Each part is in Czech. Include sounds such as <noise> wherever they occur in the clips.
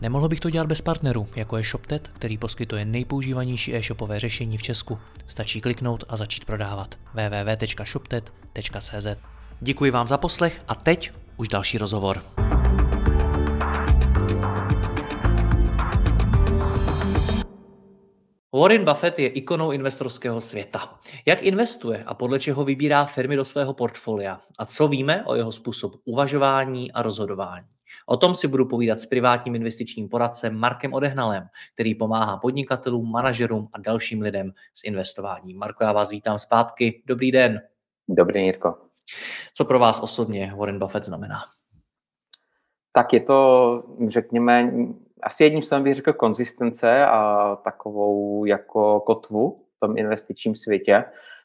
Nemohl bych to dělat bez partnerů, jako je ShopTet, který poskytuje nejpoužívanější e-shopové řešení v Česku. Stačí kliknout a začít prodávat. www.shoptet.cz Děkuji vám za poslech a teď už další rozhovor. Warren Buffett je ikonou investorského světa. Jak investuje a podle čeho vybírá firmy do svého portfolia? A co víme o jeho způsob uvažování a rozhodování? O tom si budu povídat s privátním investičním poradcem Markem Odehnalem, který pomáhá podnikatelům, manažerům a dalším lidem s investováním. Marko, já vás vítám zpátky. Dobrý den. Dobrý, Jirko. Co pro vás osobně Warren Buffett znamená? Tak je to, řekněme, asi jedním slovem bych řekl konzistence a takovou jako kotvu v tom investičním světě,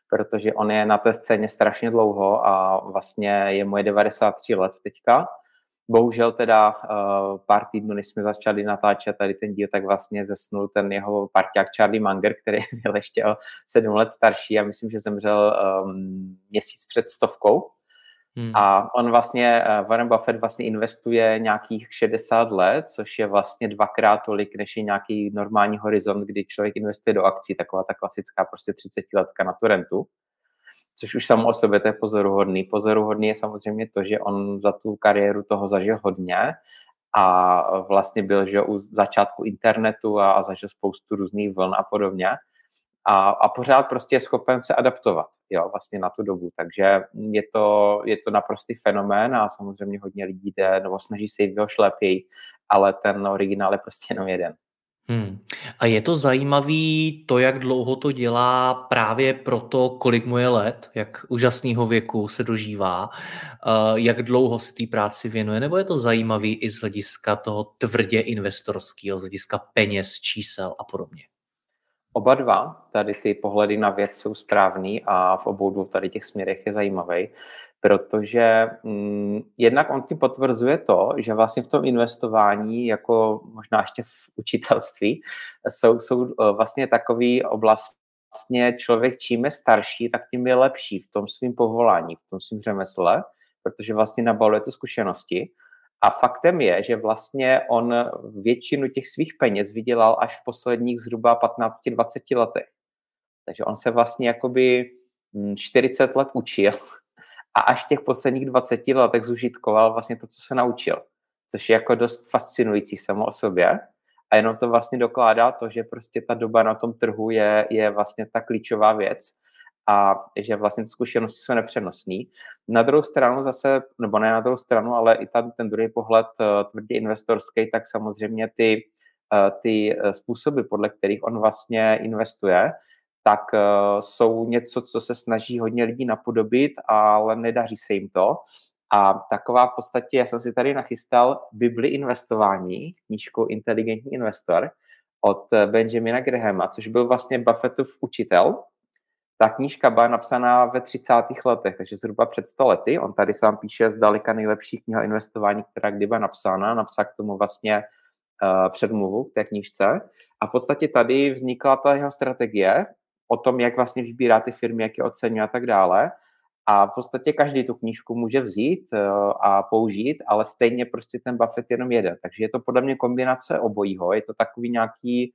protože on je na té scéně strašně dlouho a vlastně je moje 93 let teďka Bohužel teda uh, pár týdnů, než jsme začali natáčet tady ten díl, tak vlastně zesnul ten jeho parťák Charlie Munger, který <laughs> byl ještě o sedm let starší a myslím, že zemřel um, měsíc před stovkou. Hmm. A on vlastně, uh, Warren Buffett vlastně investuje nějakých 60 let, což je vlastně dvakrát tolik, než je nějaký normální horizont, kdy člověk investuje do akcí, taková ta klasická prostě 30 letka na tu rentu což už samo o sobě to je pozoruhodný. Pozoruhodný je samozřejmě to, že on za tu kariéru toho zažil hodně a vlastně byl že u začátku internetu a, a zažil spoustu různých vln a podobně. A, a pořád prostě je schopen se adaptovat jo, vlastně na tu dobu. Takže je to, je to naprostý fenomén a samozřejmě hodně lidí jde nebo snaží se jít šlepěji, ale ten originál je prostě jenom jeden. Hmm. A je to zajímavý to, jak dlouho to dělá právě proto, kolik mu je let, jak úžasného věku se dožívá, uh, jak dlouho se té práci věnuje, nebo je to zajímavý i z hlediska toho tvrdě investorského, z hlediska peněz, čísel a podobně? Oba dva tady ty pohledy na věc jsou správný a v obou dvou tady těch směrech je zajímavý protože mm, jednak on tím potvrzuje to, že vlastně v tom investování, jako možná ještě v učitelství, jsou, jsou eh, vlastně takový oblast, vlastně člověk čím je starší, tak tím je lepší v tom svém povolání, v tom svém řemesle, protože vlastně nabaluje to zkušenosti. A faktem je, že vlastně on většinu těch svých peněz vydělal až v posledních zhruba 15-20 letech. Takže on se vlastně jakoby 40 mm, let učil a až v těch posledních 20 letech zužitkoval vlastně to, co se naučil, což je jako dost fascinující samo o sobě a jenom to vlastně dokládá to, že prostě ta doba na tom trhu je, je vlastně ta klíčová věc a že vlastně zkušenosti jsou nepřenosné. Na druhou stranu zase, nebo ne na druhou stranu, ale i tam ten druhý pohled eh, tvrdě investorský, tak samozřejmě ty, eh, ty eh, způsoby, podle kterých on vlastně investuje, tak uh, jsou něco, co se snaží hodně lidí napodobit, ale nedaří se jim to. A taková v podstatě, já jsem si tady nachystal Bibli investování, knížku Inteligentní investor od Benjamina Grahama, což byl vlastně Buffettův učitel. Ta knížka byla napsaná ve 30. letech, takže zhruba před 100 lety. On tady sám píše zdaleka nejlepší kniha investování, která kdy byla napsána. Napsal k tomu vlastně uh, předmluvu k té knížce. A v podstatě tady vznikla ta jeho strategie, o tom, jak vlastně vybírá ty firmy, jak je oceňuje a tak dále. A v podstatě každý tu knížku může vzít eh, a použít, ale stejně prostě ten Buffett jenom jede. Takže je to podle mě kombinace obojího. Je to takový nějaký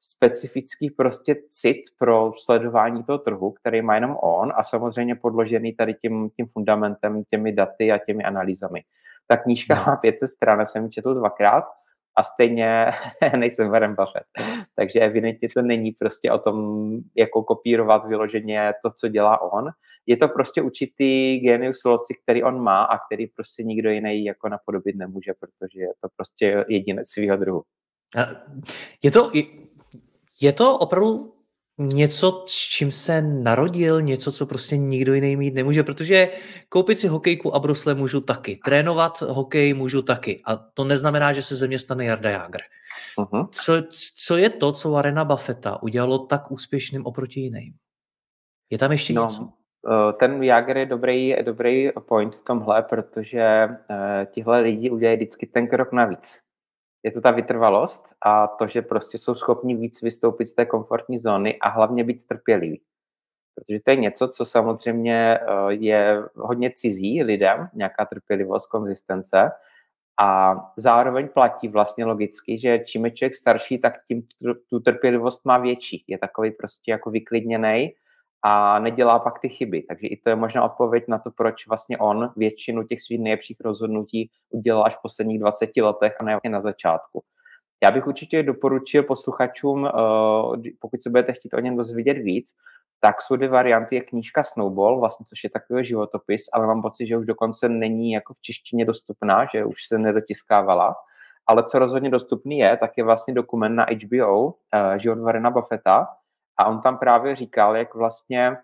specifický prostě cit pro sledování toho trhu, který má jenom on a samozřejmě podložený tady tím, tím fundamentem, těmi daty a těmi analýzami. Ta knížka no. má 500 stran, jsem ji četl dvakrát a stejně <laughs> nejsem Warren Buffett. Takže evidentně to není prostě o tom, jako kopírovat vyloženě to, co dělá on. Je to prostě určitý genius loci, který on má a který prostě nikdo jiný jako napodobit nemůže, protože je to prostě jedinec svého druhu. Je to, je to opravdu něco, s čím se narodil, něco, co prostě nikdo jiný mít nemůže, protože koupit si hokejku a brusle můžu taky, trénovat hokej můžu taky a to neznamená, že se ze mě stane Jarda Jágr. Uh-huh. Co, co je to, co Warrena Buffetta udělalo tak úspěšným oproti jiným? Je tam ještě no, něco? Eh, ten Jager je dobrý, dobrý point v tomhle, protože uh, tihle lidi udělají vždycky ten krok navíc. Je to ta vytrvalost a to, že prostě jsou schopni víc vystoupit z té komfortní zóny a hlavně být trpěliví. Protože to je něco, co samozřejmě uh, je hodně cizí lidem, nějaká trpělivost, konzistence, a zároveň platí vlastně logicky, že čím je člověk starší, tak tím tu trpělivost má větší. Je takový prostě jako vyklidněný a nedělá pak ty chyby. Takže i to je možná odpověď na to, proč vlastně on většinu těch svých nejlepších rozhodnutí udělal až v posledních 20 letech a ne na začátku. Já bych určitě doporučil posluchačům, eh, pokud se budete chtít o něm dozvědět víc, tak jsou dvě varianty. Je knížka Snowball, vlastně, což je takový životopis, ale mám pocit, že už dokonce není jako v češtině dostupná, že už se nedotiskávala. Ale co rozhodně dostupný je, tak je vlastně dokument na HBO, eh, život Varena Buffetta, a on tam právě říkal, jak vlastně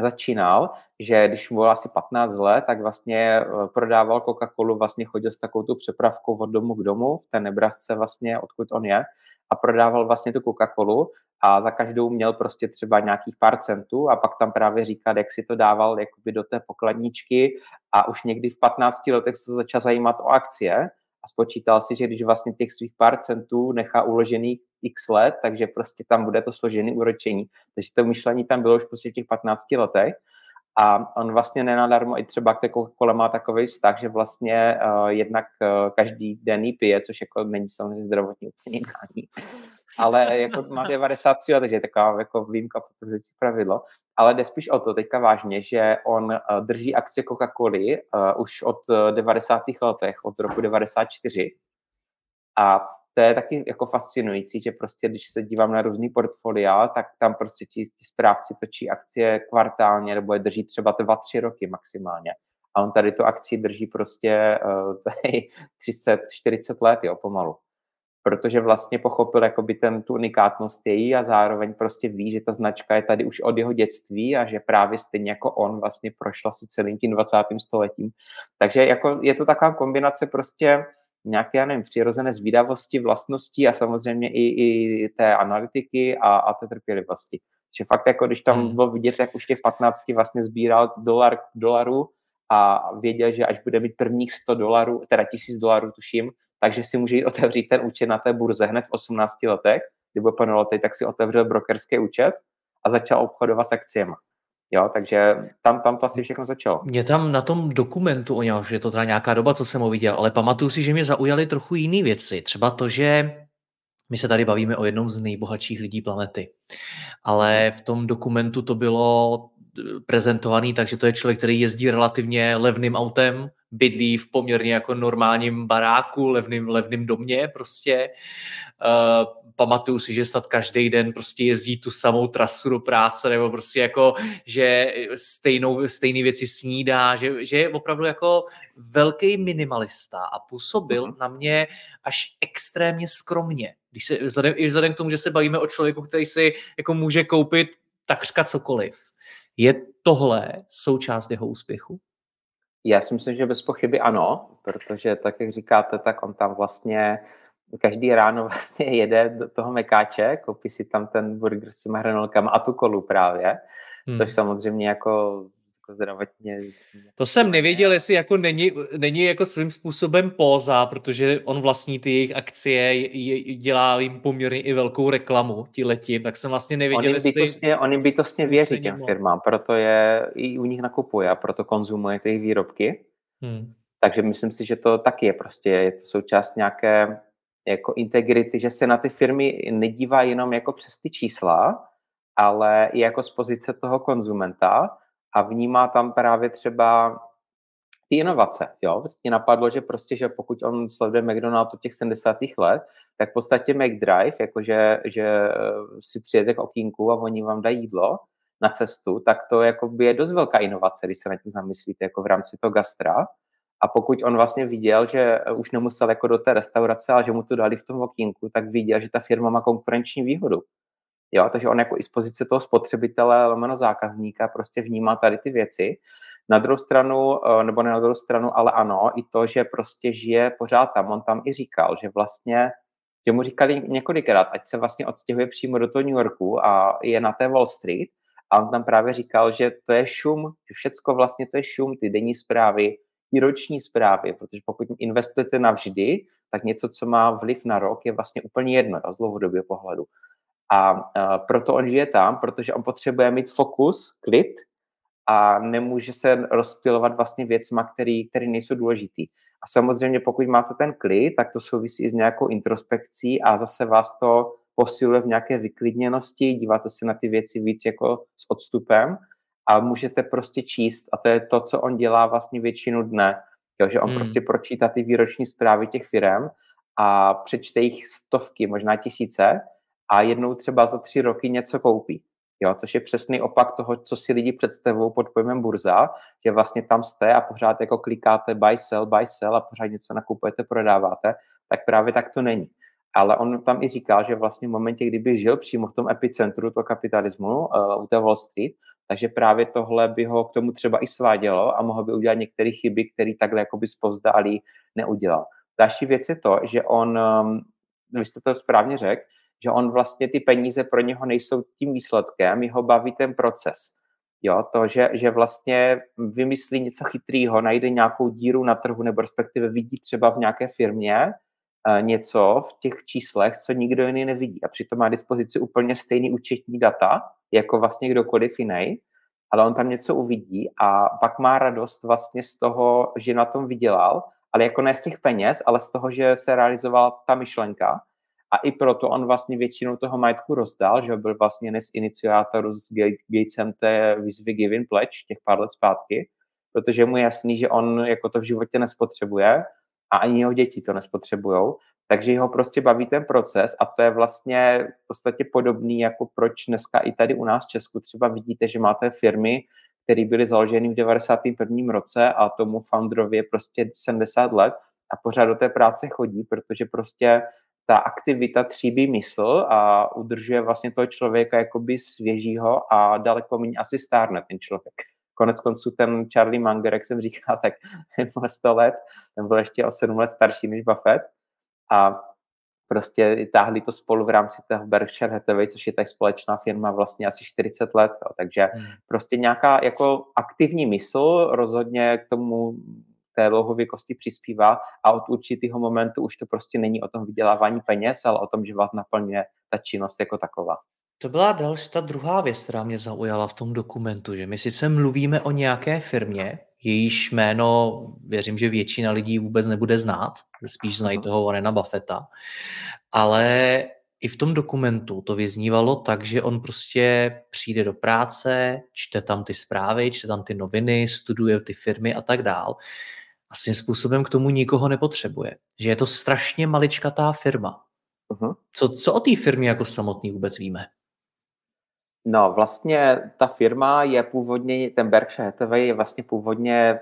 začínal, že když mu bylo asi 15 let, tak vlastně eh, prodával Coca-Colu, vlastně chodil s takovou tu přepravkou od domu k domu v té Nebrasce vlastně, odkud on je, a prodával vlastně tu Coca-Colu a za každou měl prostě třeba nějakých pár centů a pak tam právě říká, jak si to dával jakoby do té pokladničky a už někdy v 15 letech se začal zajímat o akcie a spočítal si, že když vlastně těch svých pár centů nechá uložený x let, takže prostě tam bude to složený úročení. Takže to myšlení tam bylo už prostě v těch 15 letech. A on vlastně nenadarmo i třeba k té coca má takový vztah, že vlastně uh, jednak uh, každý den pije, což jako není samozřejmě zdravotní úplně. Ale jako má 93 let, takže je taková jako výjimka potvrzující pravidlo. Ale jde spíš o to teďka vážně, že on uh, drží akcie Coca-Coly uh, už od uh, 90. letech, od roku 94. A to je taky jako fascinující, že prostě, když se dívám na různý portfolia, tak tam prostě ti, ti správci točí akcie kvartálně nebo je drží třeba dva, tři roky maximálně. A on tady tu akci drží prostě uh, 30, 40 let, jo, pomalu. Protože vlastně pochopil jakoby ten, tu unikátnost její a zároveň prostě ví, že ta značka je tady už od jeho dětství a že právě stejně jako on vlastně prošla si celým tím 20. stoletím. Takže jako je to taková kombinace prostě nějaké, já nevím, přirozené zvídavosti, vlastností a samozřejmě i, i té analytiky a, a té trpělivosti. Že fakt jako, když tam hmm. bylo vidět, jak už těch 15 vlastně sbíral dolar dolarů a věděl, že až bude mít prvních 100 dolarů, teda 1000 dolarů tuším, takže si může jít otevřít ten účet na té burze hned v 18 letech, kdy byl panelotej, tak si otevřel brokerský účet a začal obchodovat s akciemi. Jo, takže tam, tam to asi všechno začalo. Mě tam na tom dokumentu, o něm, že to teda nějaká doba, co jsem ho viděl, ale pamatuju si, že mě zaujaly trochu jiné věci. Třeba to, že my se tady bavíme o jednom z nejbohatších lidí planety. Ale v tom dokumentu to bylo prezentovaný, takže to je člověk, který jezdí relativně levným autem, bydlí v poměrně jako normálním baráku, levným, levným domě prostě. Uh, pamatuju si, že snad každý den prostě jezdí tu samou trasu do práce, nebo prostě jako, že stejnou, stejný věci snídá, že, že je opravdu jako velký minimalista a působil uh-huh. na mě až extrémně skromně. Když se, vzhledem, I vzhledem k tomu, že se bavíme o člověku, který si jako může koupit takřka cokoliv. Je tohle součást jeho úspěchu? Já si myslím, že bez pochyby ano, protože tak, jak říkáte, tak on tam vlastně každý ráno <laughs> vlastně jede do toho mekáče, koupí si tam ten burger s těma hranolkama a tu kolu právě, hmm. což samozřejmě jako jako zdravotně. To jsem nevěděl, jestli jako není, není jako svým způsobem póza, protože on vlastní ty jejich akcie, dělá jim poměrně i velkou reklamu ti letím, tak jsem vlastně nevěděl, oni jestli... Bytostně, oni bytostně věří těm moc. firmám, proto je i u nich nakupuje a proto konzumuje ty výrobky. Hmm. Takže myslím si, že to taky je prostě, je to součást nějaké jako integrity, že se na ty firmy nedívá jenom jako přes ty čísla, ale i jako z pozice toho konzumenta a vnímá tam právě třeba ty inovace. Jo? Mě napadlo, že prostě, že pokud on sleduje McDonald od těch 70. let, tak v podstatě McDrive, jakože že eh, si přijete k okýnku a oni vám dají jídlo na cestu, tak to je dost velká inovace, když se na tím zamyslíte, jako v rámci toho gastra. A pokud on vlastně viděl, že už nemusel jako do té restaurace, ale že mu to dali v tom okýnku, tak viděl, že ta firma má konkurenční výhodu. Jo, takže on jako i z pozice toho spotřebitele, lomeno zákazníka prostě vnímá tady ty věci. Na druhou stranu, eh, nebo ne na druhou stranu, ale ano, i to, že prostě žije pořád tam. On tam i říkal, že vlastně, že mu říkali několikrát, ať se vlastně odstěhuje přímo do toho New Yorku a je na té Wall Street. A on tam právě říkal, že to je šum, že všecko vlastně to je šum, ty denní zprávy, i roční zprávy, protože pokud investujete navždy, tak něco, co má vliv na rok, je vlastně úplně jedno z dlouhodobého pohledu. A uh, proto on žije tam, protože on potřebuje mít fokus, klid a nemůže se rozptilovat vlastně věcma, které nejsou důležitý. A samozřejmě pokud máte ten klid, tak to souvisí s nějakou introspekcí a zase vás to posiluje v nějaké vyklidněnosti, díváte se na ty věci víc jako s odstupem a můžete prostě číst a to je to, co on dělá vlastně většinu dne, jo, že on hmm. prostě pročítá ty výroční zprávy těch firm a přečte jich stovky, možná tisíce a jednou třeba za tři roky něco koupí. Jo, což je přesný opak toho, co si lidi představují pod pojmem burza, že vlastně tam jste a pořád jako klikáte buy, sell, buy, sell a pořád něco nakupujete, prodáváte, tak právě tak to není. Ale on tam i říkal, že vlastně v momentě, kdyby žil přímo v tom epicentru toho kapitalismu uh, u té Wall Street, takže právě tohle by ho k tomu třeba i svádělo a mohl by udělat některé chyby, které takhle jakoby zpovzdálí neudělal. Další věc je to, že on, um, vy jste to správně řekl, že on vlastně ty peníze pro něho nejsou tím výsledkem, jeho baví ten proces. Jo, to, že, že vlastně vymyslí něco chytrýho, najde nějakou díru na trhu, nebo respektive vidí třeba v nějaké firmě uh, něco v těch číslech, co nikdo jiný nevidí. A přitom má dispozici úplně stejný účetní data, jako vlastně kdokoliv jiný, ale on tam něco uvidí a pak má radost vlastně z toho, že na tom vydělal, ale jako ne z těch peněz, ale z toho, že se realizovala ta myšlenka a i proto on vlastně většinu toho majetku rozdal, že byl vlastně jeden z iniciátorů s Gatesem té výzvy Giving Pledge těch pár let zpátky, protože mu je jasný, že on jako to v životě nespotřebuje a ani jeho děti to nespotřebujou, takže ho prostě baví ten proces a to je vlastně v podstatě podobný, jako proč dneska i tady u nás v Česku třeba vidíte, že máte firmy, které byly založeny v 91. roce a tomu founderovi je prostě 70 let a pořád do té práce chodí, protože prostě ta aktivita tříbí mysl a udržuje vlastně toho člověka jakoby svěžího a daleko méně asi stárne ten člověk. Konec konců ten Charlie Munger, jak jsem říkal, tak <laughs> byl 100 let, ten byl ještě o 7 let starší než Buffett a prostě táhli to spolu v rámci toho Berkshire Hathaway, což je tak společná firma vlastně asi 40 let, jo. takže hmm. prostě nějaká jako aktivní mysl rozhodně k tomu té dlouhověkosti přispívá a od určitého momentu už to prostě není o tom vydělávání peněz, ale o tom, že vás naplňuje ta činnost jako taková. To byla další, ta druhá věc, která mě zaujala v tom dokumentu, že my sice mluvíme o nějaké firmě, jejíž jméno věřím, že většina lidí vůbec nebude znát, spíš znají toho Warrena Buffetta, ale i v tom dokumentu to vyznívalo tak, že on prostě přijde do práce, čte tam ty zprávy, čte tam ty noviny, studuje ty firmy a tak dál. A svým způsobem k tomu nikoho nepotřebuje. Že je to strašně maličkatá firma. Uh-huh. Co, co o té firmě jako samotný vůbec víme? No, vlastně ta firma je původně, ten Berkshire Hathaway je vlastně původně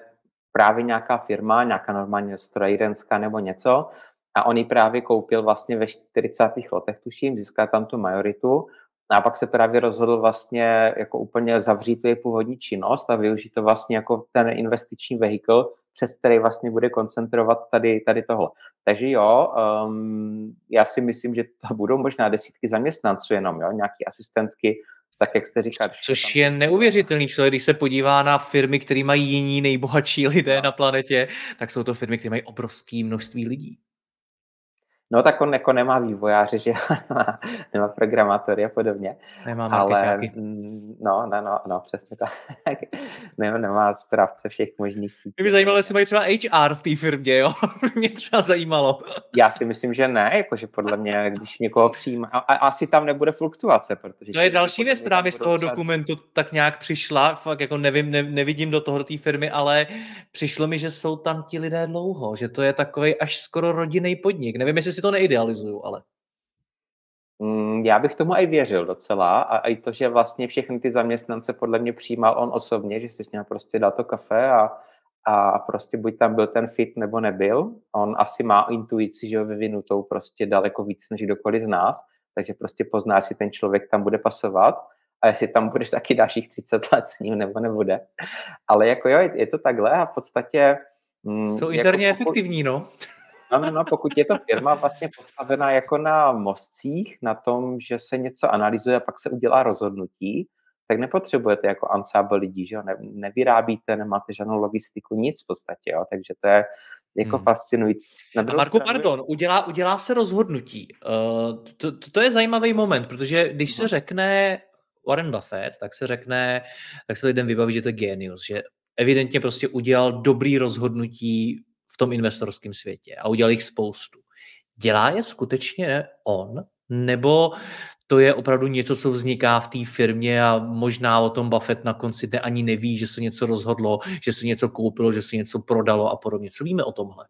právě nějaká firma, nějaká normálně strojírenská nebo něco a on ji právě koupil vlastně ve 40. letech, tuším, získal tam tu majoritu a pak se právě rozhodl vlastně jako úplně zavřít tu původní činnost a využít to vlastně jako ten investiční vehikl, přes který vlastně bude koncentrovat tady, tady tohle. Takže jo, um, já si myslím, že to budou možná desítky zaměstnanců jenom, jo, nějaký asistentky, tak jak jste říkal. Což je neuvěřitelný člověk, když se podívá na firmy, které mají jiní nejbohatší lidé no. na planetě, tak jsou to firmy, které mají obrovské množství lidí. No tak on jako nemá vývojáře, že <laughs> nemá, nemá programátory a podobně. Nemá ale no, no, no, no, přesně tak. <laughs> ne, nemá správce všech možných sítí. Mě by zajímalo, jestli mají třeba HR v té firmě, jo? <laughs> mě třeba zajímalo. Já si myslím, že ne, jakože podle mě, když někoho přijímá, a, a, asi tam nebude fluktuace, protože... To je další věc, která mi z toho dokumentu tak nějak přišla, fakt jako nevím, ne, nevidím do toho do té firmy, ale přišlo mi, že jsou tam ti lidé dlouho, že to je takový až skoro rodinný podnik. Nevím, jestli si to neidealizuju, ale. Mm, já bych tomu i věřil docela a i to, že vlastně všechny ty zaměstnance podle mě přijímal on osobně, že si s ním prostě dal to kafe a, a prostě buď tam byl ten fit nebo nebyl. On asi má intuici, že ho vyvinutou prostě daleko víc než kdokoliv z nás, takže prostě poznáš, jestli ten člověk tam bude pasovat a jestli tam budeš taky dalších 30 let s ním nebo nebude. Ale jako jo, je to takhle a v podstatě... Mm, Jsou interně jako efektivní, no. No, no, no, pokud je to firma vlastně postavená jako na mostcích, na tom, že se něco analyzuje a pak se udělá rozhodnutí, tak nepotřebujete jako ansábl lidí, že jo? Ne, nevyrábíte, nemáte žádnou logistiku, nic v podstatě, jo? takže to je jako hmm. fascinující. Na a Marku, stranu... pardon, udělá, udělá se rozhodnutí. Uh, to, to, to je zajímavý moment, protože když se mhm. řekne Warren Buffett, tak se řekne, tak se lidem vybaví, že to je genius, že evidentně prostě udělal dobrý rozhodnutí v tom investorském světě a udělal jich spoustu. Dělá je skutečně on, nebo to je opravdu něco, co vzniká v té firmě a možná o tom Buffett na konci dne ani neví, že se něco rozhodlo, že se něco koupilo, že se něco prodalo a podobně. Co víme o tomhle?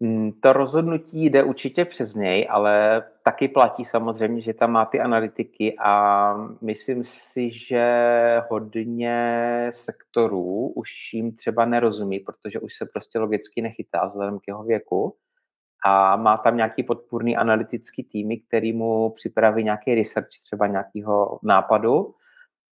Mm, to rozhodnutí jde určitě přes něj, ale taky platí samozřejmě, že tam má ty analytiky a myslím si, že hodně sektorů už jim třeba nerozumí, protože už se prostě logicky nechytá vzhledem k jeho věku. A má tam nějaký podpůrný analytický týmy, který mu připraví nějaký research třeba nějakého nápadu.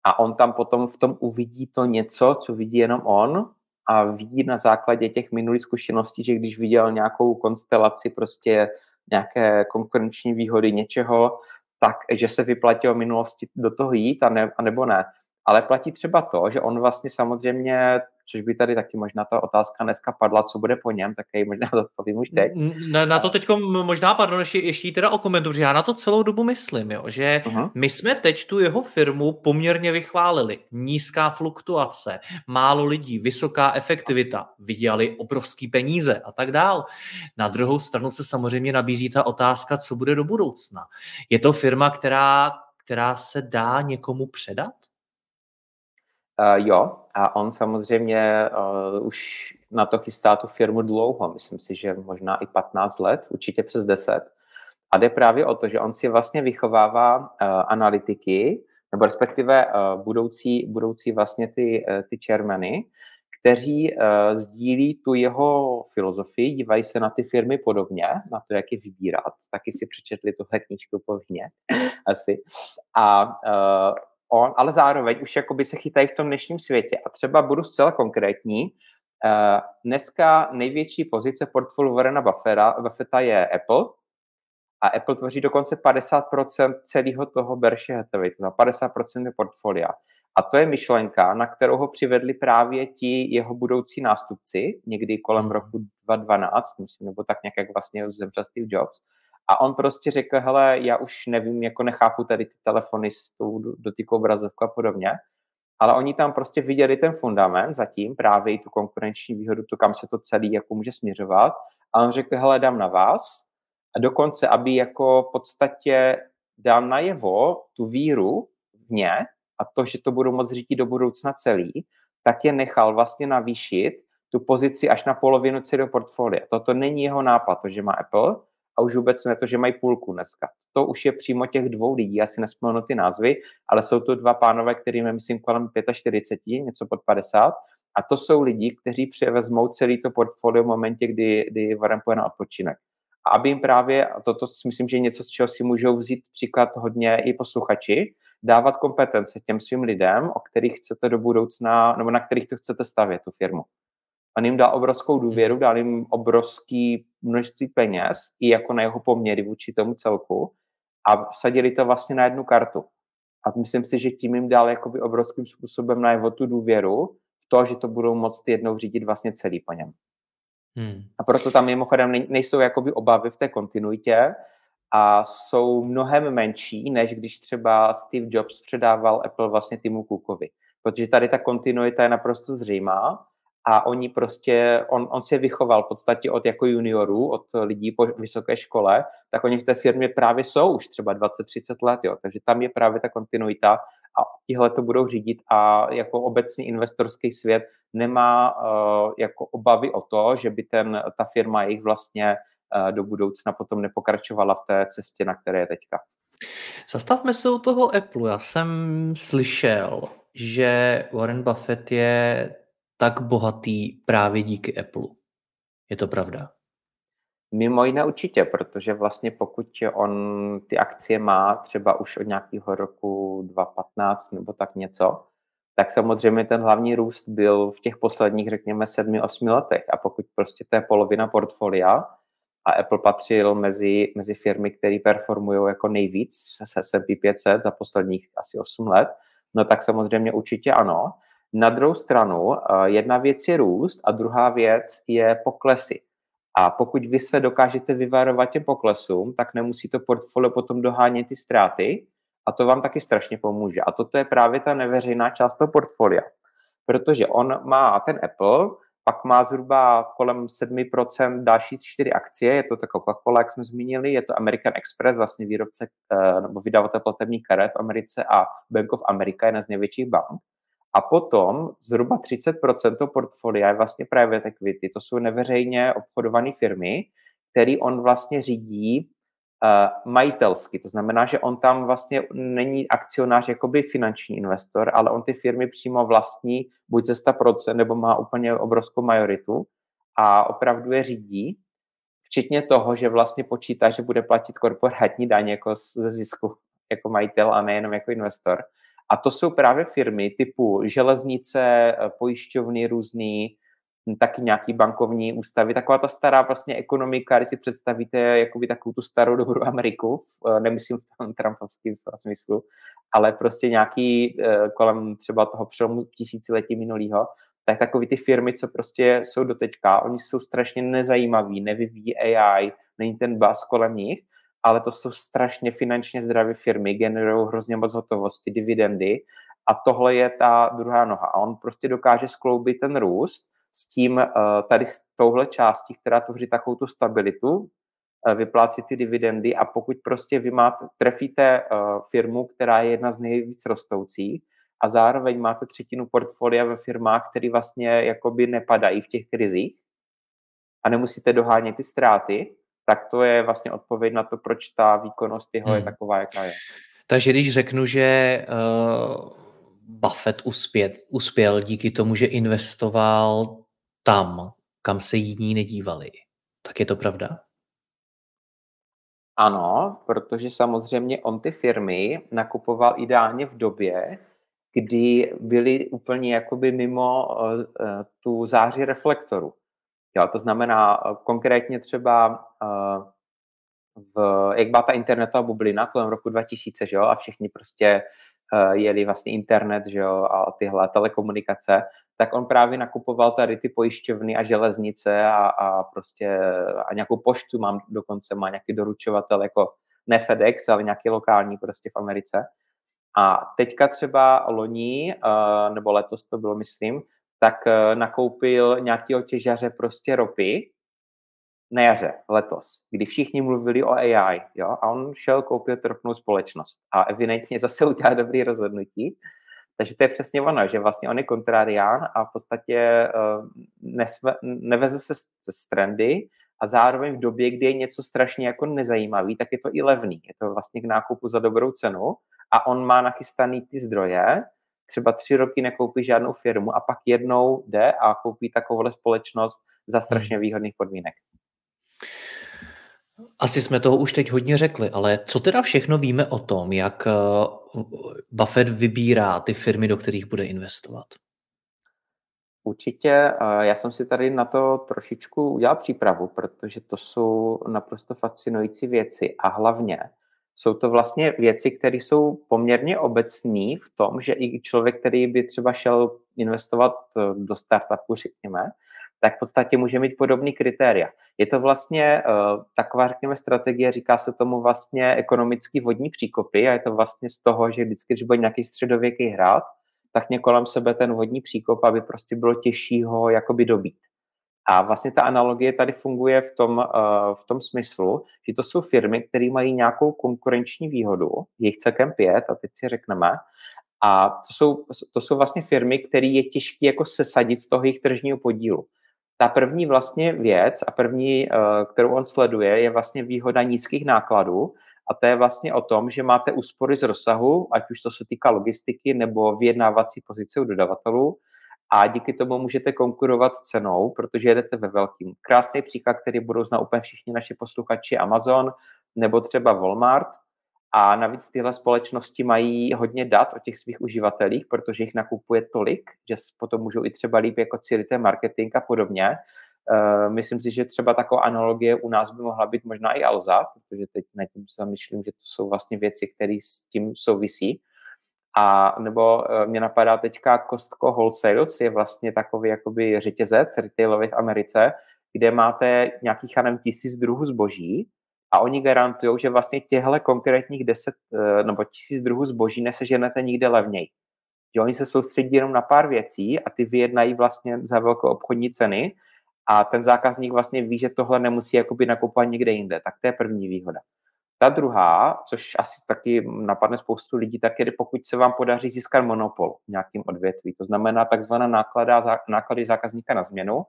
A on tam potom v tom uvidí to něco, co vidí jenom on a ví na základě těch minulých zkušeností, že když viděl nějakou konstelaci prostě nějaké konkurenční výhody něčeho, tak, že se vyplatilo minulosti do toho jít a, ne, a nebo ne. Ale platí třeba to, že on vlastně samozřejmě což by tady taky možná ta otázka dneska padla, co bude po něm, tak jej možná <laughs> odpovím už teď. Na, na to teď možná, pardon, ještě, ještě teda o komentu, že já na to celou dobu myslím, jo, že uh-huh. my jsme teď tu jeho firmu poměrně vychválili. Nízká fluktuace, málo lidí, vysoká efektivita, vydělali obrovský peníze a tak dál. Na druhou stranu se samozřejmě nabízí ta otázka, co bude do budoucna. Je to firma, která, která se dá někomu předat? Uh, jo, a on samozřejmě uh, už na to chystá tu firmu dlouho, myslím si, že možná i 15 let, určitě přes 10. A jde právě o to, že on si vlastně vychovává uh, analytiky, nebo respektive uh, budoucí, budoucí vlastně ty, uh, ty čermeny, kteří uh, sdílí tu jeho filozofii, dívají se na ty firmy podobně, na to, jak je vybírat. Taky si přečetli tuhle knížku povinně <laughs> asi. A uh, on, ale zároveň už jakoby se chytají v tom dnešním světě. A třeba budu zcela konkrétní. Uh, dneska největší pozice portfoliu Warrena Buffetta, Buffetta je Apple a Apple tvoří dokonce 50% celého toho Berkshire Hathaway, to znamená 50% portfolia. A to je myšlenka, na kterou ho přivedli právě ti jeho budoucí nástupci, někdy kolem hmm. roku 2012, myslím, nebo tak nějak, jak vlastně zemřel Steve Jobs. A on prostě řekl, hele, já už nevím, jako nechápu tady ty telefony s tou dotykou obrazovkou a podobně, ale oni tam prostě viděli ten fundament zatím, právě i tu konkurenční výhodu, to, kam se to celý jako může směřovat. A on řekl, hele, dám na vás. A dokonce, aby jako v podstatě dal najevo tu víru v ně a to, že to budou moct řídit do budoucna celý, tak je nechal vlastně navýšit tu pozici až na polovinu celého portfolia. Toto není jeho nápad, to, že má Apple, a už vůbec ne to, že mají půlku dneska. To už je přímo těch dvou lidí, já si nespomenu ty názvy, ale jsou to dva pánové, kterým je, myslím, kolem 45, něco pod 50, a to jsou lidi, kteří převezmou celý to portfolio v momentě, kdy, kdy Warren půjde na odpočinek. A aby jim právě, a toto si myslím, že je něco, z čeho si můžou vzít příklad hodně i posluchači, dávat kompetence těm svým lidem, o kterých chcete do budoucna, nebo na kterých to chcete stavět, tu firmu on jim dal obrovskou důvěru, dal jim obrovský množství peněz i jako na jeho poměry vůči tomu celku a vsadili to vlastně na jednu kartu. A myslím si, že tím jim dal jakoby obrovským způsobem na jeho tu důvěru v to, že to budou moct jednou řídit vlastně celý po něm. Hmm. A proto tam mimochodem nejsou jakoby obavy v té kontinuitě a jsou mnohem menší, než když třeba Steve Jobs předával Apple vlastně Timu Cookovi. Protože tady ta kontinuita je naprosto zřejmá a oni prostě, on, on si je vychoval v podstatě od jako juniorů, od lidí po vysoké škole, tak oni v té firmě právě jsou už třeba 20-30 let, jo. takže tam je právě ta kontinuita a tihle to budou řídit a jako obecný investorský svět nemá uh, jako obavy o to, že by ten, ta firma jejich vlastně uh, do budoucna potom nepokračovala v té cestě, na které je teďka. Zastavme se u toho Apple. Já jsem slyšel, že Warren Buffett je tak bohatý právě díky Apple. Je to pravda? Mimo jiné určitě, protože vlastně pokud on ty akcie má třeba už od nějakého roku 2015 nebo tak něco, tak samozřejmě ten hlavní růst byl v těch posledních, řekněme, sedmi, osmi letech. A pokud prostě to je polovina portfolia a Apple patřil mezi, mezi firmy, které performují jako nejvíc se S&P 500 za posledních asi 8 let, no tak samozřejmě určitě ano. Na druhou stranu, eh, jedna věc je růst a druhá věc je poklesy. A pokud vy se dokážete vyvarovat těm poklesům, tak nemusí to portfolio potom dohánět ty ztráty a to vám taky strašně pomůže. A toto je právě ta neveřejná část toho portfolia. Protože on má ten Apple, pak má zhruba kolem 7% další čtyři akcie, je to ta Coca-Cola, jak jsme zmínili, je to American Express, vlastně výrobce eh, nebo vydavatel platebních karet v Americe a Bank of America, jedna z největších bank. A potom zhruba 30% toho portfolia je vlastně private equity. To jsou neveřejně obchodované firmy, který on vlastně řídí uh, majitelsky. To znamená, že on tam vlastně není akcionář jakoby finanční investor, ale on ty firmy přímo vlastní buď ze 100% nebo má úplně obrovskou majoritu a opravdu je řídí, včetně toho, že vlastně počítá, že bude platit korporátní daň jako ze zisku jako majitel a nejenom jako investor. A to jsou právě firmy typu železnice, eh, pojišťovny různý, hm, taky nějaký bankovní ústavy, taková ta stará vlastně ekonomika, když si představíte jakoby takovou tu starou dobrou Ameriku, eh, nemyslím v tom trumpovském smyslu, ale prostě nějaký eh, kolem třeba toho přelomu tisíciletí minulého, tak takový ty firmy, co prostě jsou doteďka, oni jsou strašně nezajímaví, nevyvíjí AI, není ten buzz kolem nich, ale to jsou strašně finančně zdravé firmy, generují hrozně moc hotovosti, dividendy a tohle je ta druhá noha. A on prostě dokáže skloubit ten růst s tím, eh, tady s touhle částí, která tvoří takovou tu stabilitu, eh, vyplácí ty dividendy a pokud prostě vy máte, trefíte eh, firmu, která je jedna z nejvíc rostoucích a zároveň máte třetinu portfolia ve firmách, které vlastně jakoby nepadají v těch krizích a nemusíte dohánět ty ztráty, tak to je vlastně odpověď na to, proč ta výkonnost jeho hmm. je taková, jaká je. Takže když řeknu, že uh, Buffett uspět, uspěl díky tomu, že investoval tam, kam se jiní nedívali, tak je to pravda? Ano, protože samozřejmě on ty firmy nakupoval ideálně v době, kdy byly úplně jakoby mimo uh, tu záři reflektoru. Jo, to znamená eh, konkrétně třeba uh, v, jak byla ta internetová bublina kolem roku 2000, že jo, a všichni prostě uh, jeli vlastně internet, že jo, a tyhle telekomunikace, tak on právě nakupoval tady ty pojišťovny a železnice a, a prostě a nějakou poštu mám dokonce, má nějaký doručovatel jako ne FedEx, ale nějaký lokální prostě v Americe. A teďka třeba loni, nebo letos to bylo, myslím, tak eh, nakoupil nějakého těžaře prostě ropy na jaře letos, kdy všichni mluvili o AI, jo, a on šel koupit ropnou společnost a evidentně zase <laughs> udělal dobrý rozhodnutí, takže to je přesně ono, že vlastně on je kontrarián a v podstatě uh, nesve, neveze se z trendy a zároveň v době, kdy je něco strašně jako nezajímavý, tak je to i levný. Je to vlastně k nákupu za dobrou cenu a on má nachystaný ty zdroje, třeba tři roky nekoupí žádnou firmu a pak jednou jde a koupí takovouhle společnost za strašně hmm. výhodných podmínek. Asi jsme toho už teď hodně řekli, ale co teda všechno víme o tom, jak eh, Buffett vybírá ty firmy, do kterých bude investovat? Určitě, já jsem si tady na to trošičku udělal přípravu, protože to jsou naprosto fascinující věci a hlavně jsou to vlastně věci, které jsou poměrně obecné v tom, že i člověk, který by třeba šel investovat eh, do startupu, řekněme, tak v podstatě může mít podobný kritéria. Je to vlastně uh, taková, řekněme, strategie, říká se tomu vlastně ekonomický vodní příkopy a je to vlastně z toho, že vždycky, když bude nějaký středověký hrad, tak mě kolem sebe ten vodní příkop, aby prostě bylo těžší ho jakoby dobít. A vlastně ta analogie tady funguje v tom, uh, v tom smyslu, že to jsou firmy, které mají nějakou konkurenční výhodu, jich celkem pět, a teď si řekneme, a to jsou, to jsou vlastně firmy, které je těžké jako sesadit z toho jejich tržního podílu. Ta první vlastně věc a první, uh, kterou on sleduje, je vlastně výhoda nízkých nákladů, a to je vlastně o tom, že máte úspory z rozsahu, ať už to se týká logistiky nebo vyjednávací pozice u dodavatelů, a díky tomu můžete konkurovat cenou, protože jedete ve velkým. Krásný příklad, který budou znát úplně všichni naši posluchači, Amazon nebo třeba Walmart. A navíc tyhle společnosti mají hodně dat o těch svých uživatelích, protože jich nakupuje tolik, že potom můžou i třeba líp jako cílit marketing a podobně. Uh, myslím si, že třeba taková analogie u nás by mohla být možná i Alza, protože teď na tím zamýšlím, že to jsou vlastně věci, které s tím souvisí. A nebo uh, mě napadá teďka Costco Wholesales, je vlastně takový jakoby řetězec retailový v Americe, kde máte nějakých, nevím, tisíc druhů zboží a oni garantují, že vlastně těchto konkrétních deset uh, nebo tisíc druhů zboží neseženete nikde levněji. Že oni se soustředí jenom na pár věcí a ty vyjednají vlastně za velkou obchodní ceny a ten zákazník vlastně ví, že tohle nemusí jakoby nakupovat někde jinde. Tak to je první výhoda. Ta druhá, což asi taky napadne spoustu lidí, tak je, pokud se vám podaří získat monopol v nějakým odvětví. To znamená takzvaná náklada, náklady zákazníka na změnu.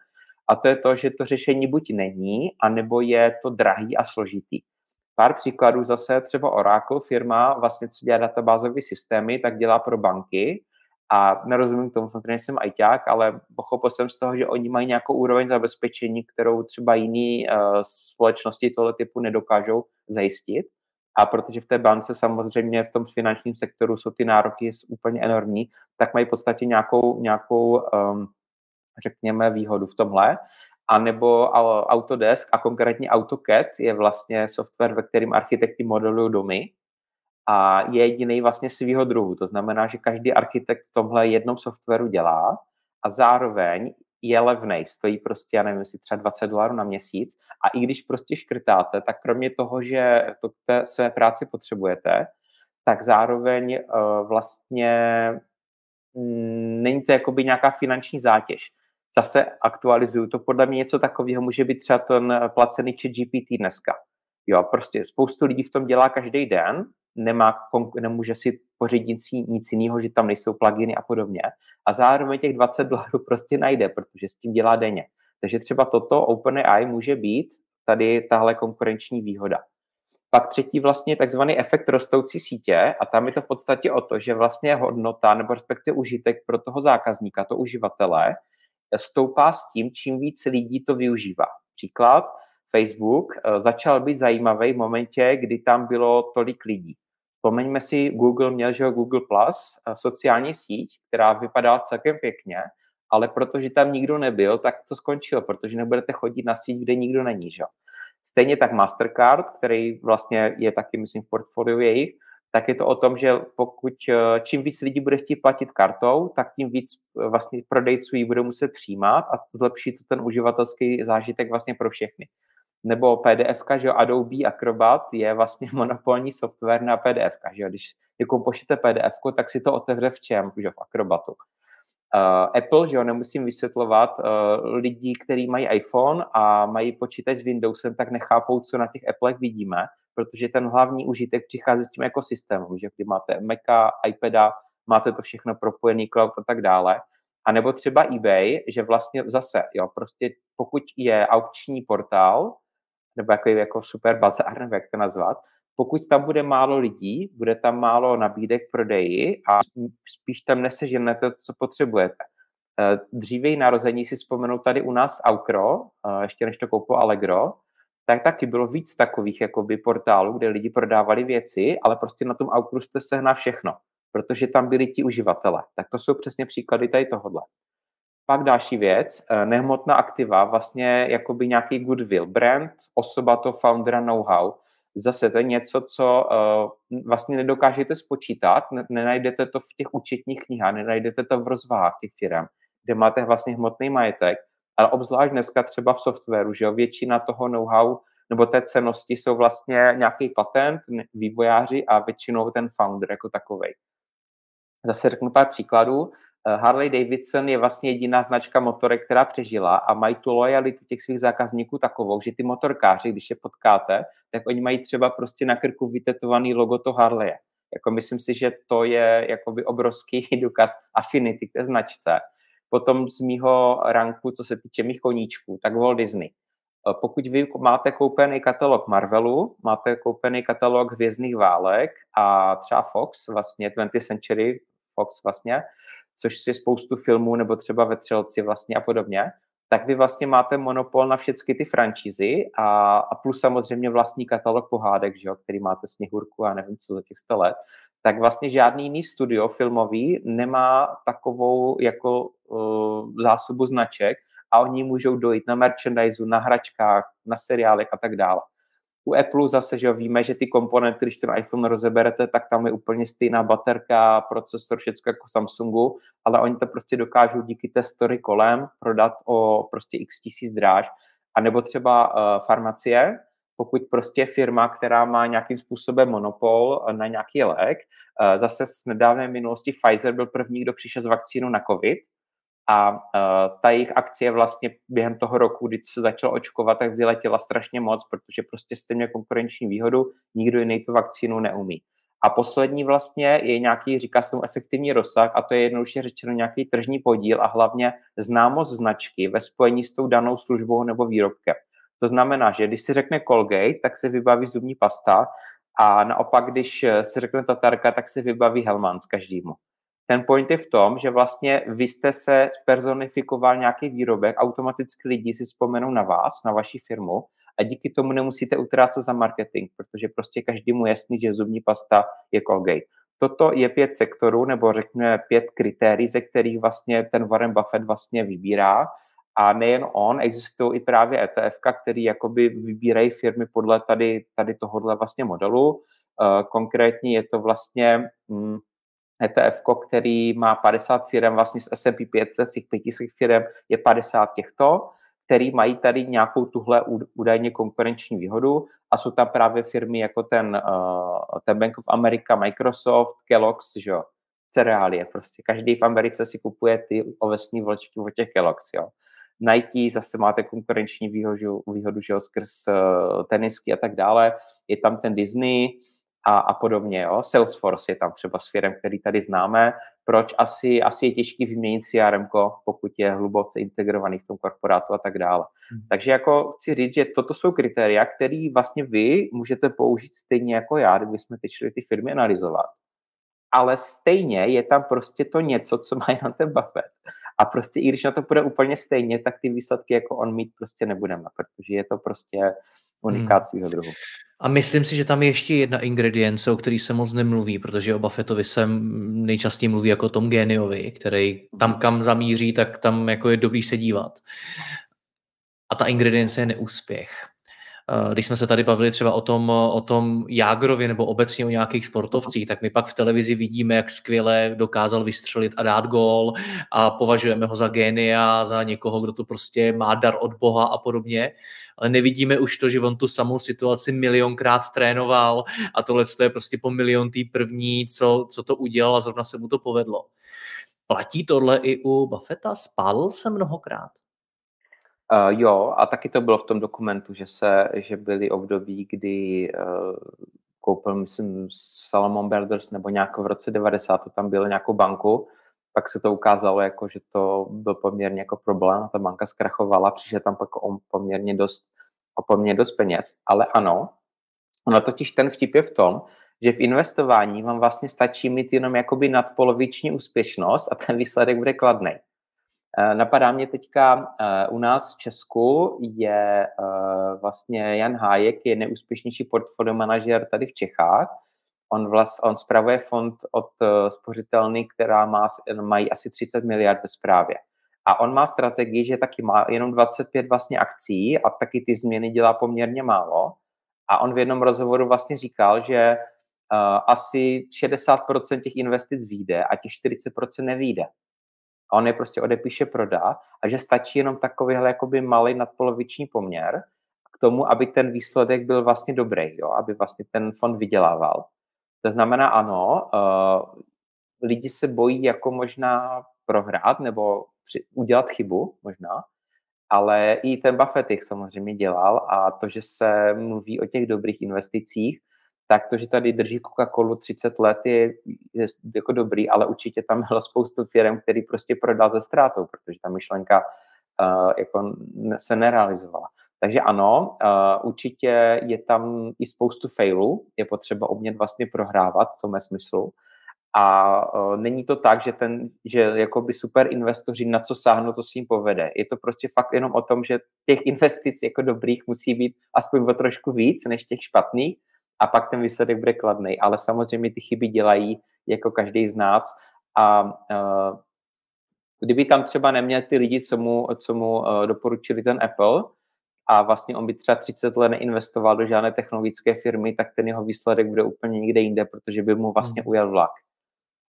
A to je to, že to řešení buď není, anebo je to drahý a složitý. Pár příkladů zase, třeba Oracle, firma, vlastně co dělá databázové systémy, tak dělá pro banky a nerozumím tomu, samozřejmě jsem ajťák, ale pochopil jsem z toho, že oni mají nějakou úroveň zabezpečení, kterou třeba jiný uh, společnosti tohle typu nedokážou zajistit. A protože v té bance samozřejmě v tom finančním sektoru jsou ty nároky úplně enormní, tak mají v podstatě nějakou, nějakou um, řekněme, výhodu v tomhle. A nebo Autodesk a konkrétně AutoCAD je vlastně software, ve kterém architekti modelují domy a je jediný vlastně svýho druhu. To znamená, že každý architekt v tomhle jednom softwaru dělá a zároveň je levný, stojí prostě, já nevím, jestli třeba 20 dolarů na měsíc a i když prostě škrtáte, tak kromě toho, že to té své práci potřebujete, tak zároveň uh, vlastně mm, není to jakoby nějaká finanční zátěž. Zase aktualizuju to, podle mě něco takového může být třeba ten placený či GPT dneska. Jo, prostě spoustu lidí v tom dělá každý den nemá, nemůže si pořídit nic jiného, že tam nejsou pluginy a podobně. A zároveň těch 20 dolarů <laughs> prostě najde, protože s tím dělá denně. Takže třeba toto OpenAI může být tady tahle konkurenční výhoda. Pak třetí vlastně takzvaný efekt rostoucí sítě a tam je to v podstatě o to, že vlastně hodnota nebo respektive užitek pro toho zákazníka, to uživatele, stoupá s tím, čím víc lidí to využívá. Příklad, Facebook eh, začal být zajímavý v momentě, kdy tam bylo tolik lidí. Vzpomeňme si, Google měl, že Google Plus, eh, sociální síť, která vypadala celkem pěkně, ale protože tam nikdo nebyl, tak to skončilo, protože nebudete chodit na síť, kde nikdo není. Že? Stejně tak Mastercard, který vlastně je taky, myslím, v portfoliu jejich, tak je to o tom, že pokud eh, čím víc lidí bude chtít platit kartou, tak tím víc vlastně prodejců ji bude muset přijímat a zlepší to ten uživatelský zážitek vlastně pro všechny nebo PDF, že Adobe Acrobat je vlastně <laughs> monopolní software na PDF, že když jako pošlete PDF, tak si to otevře v čem, že v Acrobatu. Uh, Apple, že jo, nemusím vysvětlovat, uh, lidí, kteří mají iPhone a mají počítač s Windowsem, tak nechápou, co na těch Applech vidíme, protože ten hlavní užitek přichází s tím ekosystémem, že když máte Maca, iPada, máte to všechno propojený cloud a tak dále. A nebo třeba eBay, že vlastně zase, jo, prostě pokud je aukční portál, nebo jako, jako super bazár, nebo jak to nazvat, pokud tam bude málo lidí, bude tam málo nabídek prodeji a spíš tam neseženete to, co potřebujete. Eh, dříve narození si vzpomenu tady u nás Aukro, eh, ještě než to koupil Allegro, tak taky bylo víc takových jakoby portálů, kde lidi prodávali věci, ale prostě na tom Aukru jste sehnal všechno, protože tam byli ti uživatelé. Tak to jsou přesně příklady tady tohohle. Pak další věc, eh, nehmotná aktiva, vlastně jakoby nějaký goodwill, brand, osoba to foundera know-how. Zase to je něco, co uh, vlastně nedokážete spočítat, nenajdete to v těch účetních knihách, nenajdete to v rozvahách těch firm, kde máte vlastně hmotný majetek, ale obzvlášť dneska třeba v softwaru, že jo, většina toho know-how nebo té cenosti jsou vlastně nějaký patent, vývojáři a většinou ten founder jako takový. Zase řeknu pár příkladů. Eh, Harley Davidson je vlastně jediná značka motorek, která přežila a mají tu lojalitu těch svých zákazníků takovou, že ty motorkáři, když je potkáte, tak oni mají třeba prostě na krku vytetovaný logo to Harley. Jako myslím si, že to je jakoby obrovský <laughs> důkaz affinity k té značce. Potom z mýho ranku, co se týče mých koníčků, tak Walt Disney. Eh, pokud vy máte koupený katalog Marvelu, máte koupený katalog Hvězdných válek a třeba Fox, vlastně 20th Century Fox vlastně, což je spoustu filmů nebo třeba ve Třelci vlastně a podobně, tak vy vlastně máte monopol na všechny ty franšízy a, a plus samozřejmě vlastní katalog pohádek, že jo, který máte Sněhurku a nevím co za těch 100 let, tak vlastně žádný jiný studio filmový nemá takovou jako uh, zásobu značek a oni můžou dojít na merchandise, na hračkách, na seriálech a tak dále. U Apple zase, že jo, víme, že ty komponenty, když ten iPhone rozeberete, tak tam je úplně stejná baterka, procesor, všechno jako Samsungu, ale oni to prostě dokážou díky té story kolem prodat o prostě x tisíc dráž. A nebo třeba uh, farmacie, pokud prostě firma, která má nějakým způsobem monopol na nějaký lék, uh, zase z nedávné minulosti Pfizer byl první, kdo přišel s vakcínou na COVID, a uh, ta jejich akcie vlastně během toho roku, kdy se začalo očkovat, tak vyletěla strašně moc, protože prostě stejně konkurenční výhodu, nikdo jiný tu vakcínu neumí. A poslední vlastně je nějaký, říká se tomu efektivní rozsah, a to je jednoduše řečeno nějaký tržní podíl a hlavně známost značky ve spojení s tou danou službou nebo výrobkem. To znamená, že když si řekne Colgate, tak se vybaví zubní pasta a naopak, když se řekne Tatarka, tak se vybaví Helmans každému. Ten point je v tom, že vlastně vy jste se personifikoval nějaký výrobek, automaticky lidi si vzpomenou na vás, na vaši firmu a díky tomu nemusíte utrácet za marketing, protože prostě každému jasný, že zubní pasta je Colgate. Toto je pět sektorů, nebo řekněme pět kritérií, ze kterých vlastně ten Warren Buffett vlastně vybírá. A nejen on, existují i právě ETF, který jakoby vybírají firmy podle tady, tady tohohle vlastně modelu. Uh, konkrétně je to vlastně mm, ETF, který má 50 firm, vlastně z S&P 500, z těch 500 firm je 50 těchto, který mají tady nějakou tuhle údajně konkurenční výhodu a jsou tam právě firmy jako ten, uh, ten Bank of America, Microsoft, Kellogg's, že jo, cereálie prostě. Každý v Americe si kupuje ty ovesní vlčky od těch Kellogg's, jo. Nike zase máte konkurenční výhodu, výhodu že jo, skrz uh, tenisky a tak dále. Je tam ten Disney, a, a podobně. Jo? Salesforce je tam třeba s firem, který tady známe. Proč? Asi, asi je těžký vyměnit CRM, pokud je hluboce integrovaný v tom korporátu a tak dále. Hmm. Takže jako chci říct, že toto jsou kritéria, které vlastně vy můžete použít stejně jako já, kdybychom teď šli ty firmy analyzovat. Ale stejně je tam prostě to něco, co má <laughs> na ten Buffett. A prostě i když na to bude úplně stejně, tak ty výsledky jako on mít prostě nebudeme, protože je to prostě unikát hmm. svého druhu. A myslím si, že tam je ještě jedna ingredience, o který se moc nemluví, protože o Buffettovi se nejčastěji mluví jako o tom geniovi, který tam kam zamíří, tak tam jako je dobrý se dívat. A ta ingredience je neúspěch. Eh, když jsme se tady bavili třeba o tom, o tom Jágrovi nebo obecně o nějakých sportovcích, tak my pak v televizi vidíme, jak skvěle dokázal vystřelit a dát gól a považujeme ho za génia, za někoho, kdo to prostě má dar od Boha a podobně. Ale nevidíme už to, že on tu samou situaci milionkrát trénoval a tohle je prostě po milion tý první, co, co to udělal a zrovna se mu to povedlo. Platí tohle i u Buffetta? Spadl se mnohokrát? Uh, jo, a taky to bylo v tom dokumentu, že, se, že byly období, kdy uh, koupil, myslím, Salomon Brothers nebo nějak v roce 90, to tam bylo nějakou banku, pak se to ukázalo, jako, že to byl poměrně jako problém, ta banka zkrachovala, přišel tam pak o poměrně dost, o poměrně dost peněz, ale ano, ono totiž ten vtip je v tom, že v investování vám vlastně stačí mít jenom jakoby nadpoloviční úspěšnost a ten výsledek bude kladný. Eh, napadá mě teďka eh, u nás v Česku je eh, vlastně Jan Hájek, je neúspěšnější portfolio manažer tady v Čechách. On, vlast, on spravuje fond od spořitelny, která má, mají asi 30 miliard ve správě. A on má strategii, že taky má jenom 25 vlastně akcí a taky ty změny dělá poměrně málo. A on v jednom rozhovoru vlastně říkal, že asi 60% těch investic vyjde a těch 40% nevíde a on je prostě odepíše, prodá a že stačí jenom takovýhle jakoby malý nadpoloviční poměr k tomu, aby ten výsledek byl vlastně dobrý, jo? aby vlastně ten fond vydělával. To znamená, ano, uh, lidi se bojí jako možná prohrát nebo při, udělat chybu možná, ale i ten Buffett jich samozřejmě dělal a to, že se mluví o těch dobrých investicích, tak to, že tady drží Coca-Colu 30 let, je, je jako dobrý, ale určitě tam bylo spoustu firm, který prostě prodal ze ztrátou, protože ta myšlenka uh, jako se nerealizovala. Takže ano, uh, určitě je tam i spoustu failů, je potřeba umět vlastně prohrávat, co má smyslu, A uh, není to tak, že ten, že jakoby super investoři na co sáhnou, to si jim povede. Je to prostě fakt jenom o tom, že těch investic jako dobrých musí být aspoň o trošku víc než těch špatných a pak ten výsledek bude kladný. Ale samozřejmě ty chyby dělají jako každý z nás a uh, kdyby tam třeba neměl ty lidi, co mu, co mu uh, doporučili ten Apple, a vlastně on by třeba 30 let neinvestoval do žádné technologické firmy, tak ten jeho výsledek bude úplně někde jinde, protože by mu vlastně hmm. ujel vlak.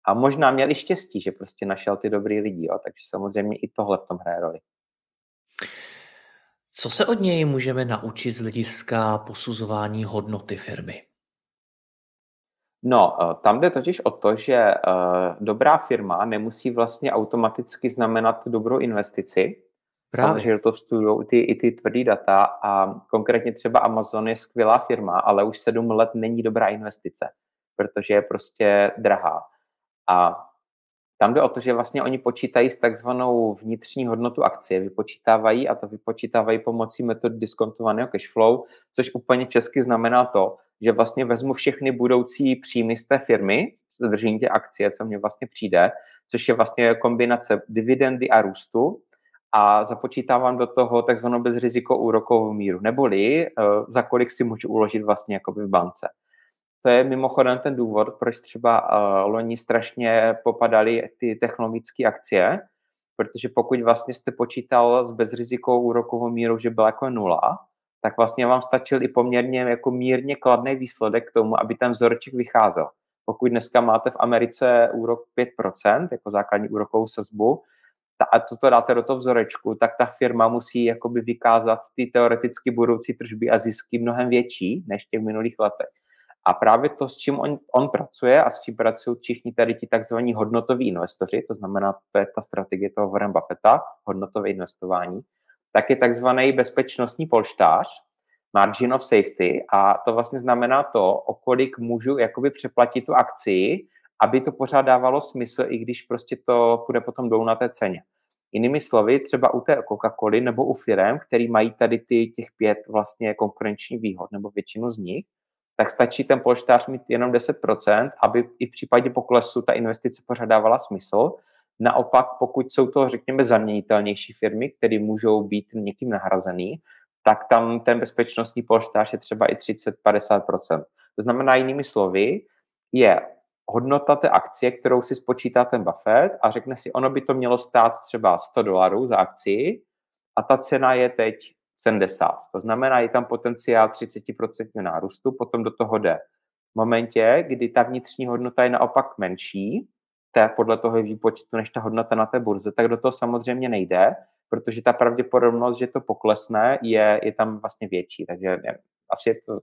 A možná měl i štěstí, že prostě našel ty dobrý lidi, jo? takže samozřejmě i tohle v tom hraje roli. Co se od něj můžeme naučit z hlediska posuzování hodnoty firmy? No, eh, tam jde totiž o to, že eh, dobrá firma nemusí vlastně automaticky znamenat dobrou investici, Právě. že to vstudují ty, i ty tvrdý data a konkrétně třeba Amazon je skvělá firma, ale už sedm let není dobrá investice, protože je prostě drahá. A tam jde o to, že vlastně oni počítají s takzvanou vnitřní hodnotu akcie, vypočítávají a to vypočítávají pomocí metody diskontovaného cashflow, což úplně česky znamená to, že vlastně vezmu všechny budoucí příjmy z té firmy, držení tě akcie, co mně vlastně přijde, což je vlastně kombinace dividendy a růstu a započítávám do toho takzvanou bezriziko úrokovou míru, neboli uh, za kolik si můžu uložit vlastně jakoby v bance. To je mimochodem ten důvod, proč třeba uh, loni strašně popadaly ty technologické akcie, protože pokud vlastně jste počítal s bezrizikou úrokovou mírou, že byla jako nula, tak vlastně vám stačil i poměrně jako mírně kladný výsledek k tomu, aby ten vzoreček vycházel. Pokud dneska máte v Americe úrok 5%, jako základní úrokovou sazbu, a co to dáte do toho vzorečku, tak ta firma musí jakoby vykázat ty teoreticky budoucí tržby a zisky mnohem větší než v těch minulých letech. A právě to, s čím on, on pracuje a s čím pracují všichni tady ti takzvaní hodnotoví investoři, to znamená, to je ta strategie toho Warren Buffetta, hodnotové investování, tak je takzvaný bezpečnostní polštář, margin of safety, a to vlastně znamená to, o kolik můžu jakoby přeplatit tu akci, aby to pořád dávalo smysl, i když prostě to půjde potom dolů na té ceně. Jinými slovy, třeba u té Coca-Coly nebo u firm, který mají tady ty těch pět vlastně konkurenční výhod, nebo většinu z nich, tak stačí ten polštář mít jenom 10%, aby i v případě poklesu ta investice pořád dávala smysl. Naopak, pokud jsou to, řekněme, zaměnitelnější firmy, které můžou být někým nahrazený, tak tam ten bezpečnostní polštář je třeba i 30-50%. To znamená, jinými slovy, je hodnota té akcie, kterou si spočítá ten Buffett a řekne si, ono by to mělo stát třeba 100 dolarů za akci a ta cena je teď 70. To znamená, je tam potenciál 30% nárůstu, potom do toho jde. V momentě, kdy ta vnitřní hodnota je naopak menší, té podle toho výpočtu, než ta hodnota na té burze, tak do toho samozřejmě nejde, protože ta pravděpodobnost, že to poklesne, je, je tam vlastně větší. Takže asi je to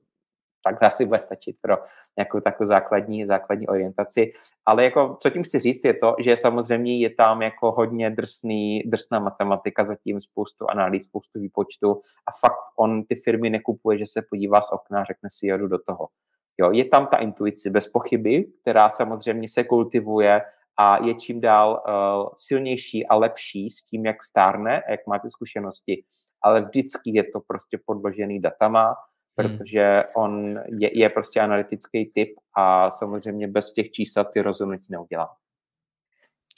takhle <laughs> asi bude stačit pro nějakou takovou základní, základní orientaci. Ale jako, co tím chci říct, je to, že samozřejmě je tam jako hodně drsný, drsná matematika, zatím spoustu analýz, spoustu výpočtu a fakt on ty firmy nekupuje, že se podívá z okna a řekne si, jodu do toho. Jo, je tam ta intuice bez pochyby, která samozřejmě se kultivuje a je čím dál uh, silnější a lepší s tím, jak stárne a jak máte zkušenosti. Ale vždycky je to prostě podložený datama. Protože on je, je prostě analytický typ a samozřejmě bez těch čísel ty rozhodnutí neudělá.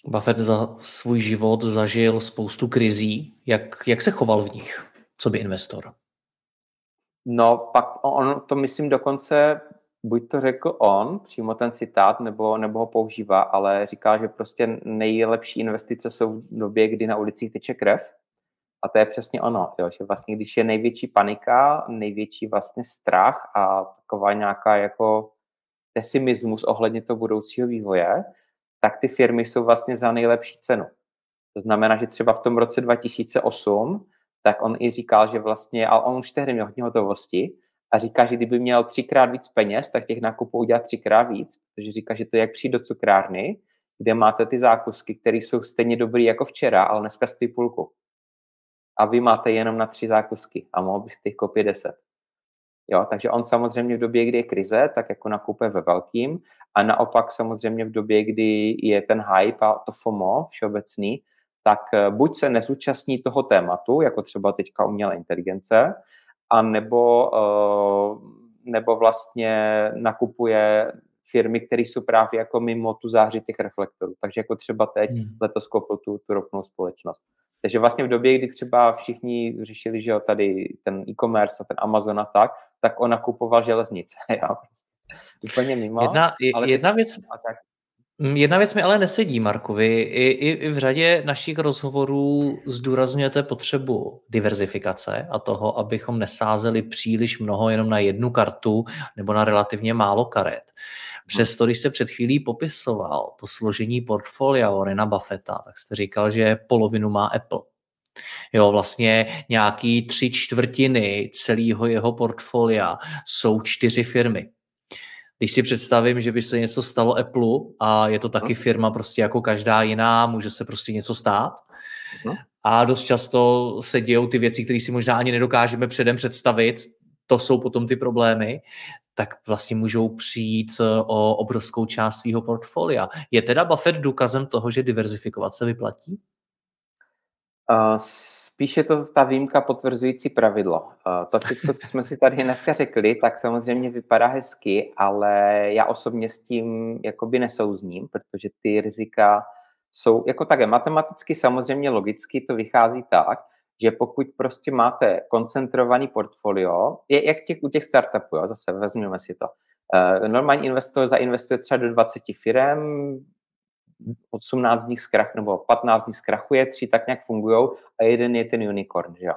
Buffett za svůj život zažil spoustu krizí. Jak, jak se choval v nich, co by investor? No, pak on to myslím dokonce, buď to řekl on, přímo ten citát, nebo, nebo ho používá, ale říká, že prostě nejlepší investice jsou v době, kdy na ulicích teče krev a to je přesně ono, jo, že vlastně když je největší panika, největší vlastně strach a taková nějaká jako pesimismus ohledně toho budoucího vývoje, tak ty firmy jsou vlastně za nejlepší cenu. To znamená, že třeba v tom roce 2008, tak on i říkal, že vlastně, ale on už tehdy měl hodně hotovosti a říká, že kdyby měl třikrát víc peněz, tak těch nákupů udělá třikrát víc, protože říká, že to je jak přijít do cukrárny, kde máte ty zákusky, které jsou stejně dobrý jako včera, ale dneska stojí půlku a vy máte jenom na tři zákusky a mohl byste jich koupit deset. Jo, takže on samozřejmě v době, kdy je krize, tak jako nakupuje ve velkým a naopak samozřejmě v době, kdy je ten hype a to FOMO všeobecný, tak eh, buď se nezúčastní toho tématu, jako třeba teďka umělé inteligence, a nebo, eh, nebo vlastně nakupuje firmy, které jsou právě jako mimo tu záři těch reflektorů. Takže jako třeba teď hmm. letos koupil tu, tu ropnou společnost. Takže vlastně v době, kdy třeba všichni řešili, že jo, tady ten e-commerce a ten Amazon a tak, tak on nakupoval železnice. <laughs> Jo, prostě. Úplně mimo. Jedna, ale jedna věc, a tak. Mm, jedna věc mi ale nesedí, Markovi. I, i, I v řadě našich rozhovorů zdůrazňujete potřebu diverzifikace a toho, abychom nesázeli příliš mnoho jenom na jednu kartu nebo na relativně málo karet. Přesto, když jste před chvílí popisoval to složení portfolia Warrena Buffetta, tak jste říkal, že polovinu má Apple. Jo, vlastně nějaký tři čtvrtiny celého jeho portfolia jsou čtyři firmy. Když si představím, že by se něco stalo Apple a je to taky firma prostě jako každá jiná, může se prostě něco stát. A dost často se dějou ty věci, které si možná ani nedokážeme předem představit, to jsou potom ty problémy, tak vlastně můžou přijít eh, o obrovskou část svého portfolia. Je teda Buffett důkazem toho, že diverzifikovat se vyplatí? Uh, spíš je to ta výjimka potvrzující pravidlo. Uh, to všechno, co jsme si tady dneska řekli, tak samozřejmě vypadá hezky, ale já osobně s tím jakoby nesouzním, protože ty rizika jsou jako také matematicky samozřejmě logicky to vychází tak, že pokud prostě máte koncentrovaný portfolio, je jak těch, u těch startupů, jo, zase vezmeme si to. Uh, normální investor zainvestuje třeba do 20 firm, 18 z nich zkrach, nebo 15 z nich zkrachuje, tři tak nějak fungují a jeden je ten unicorn, že jo.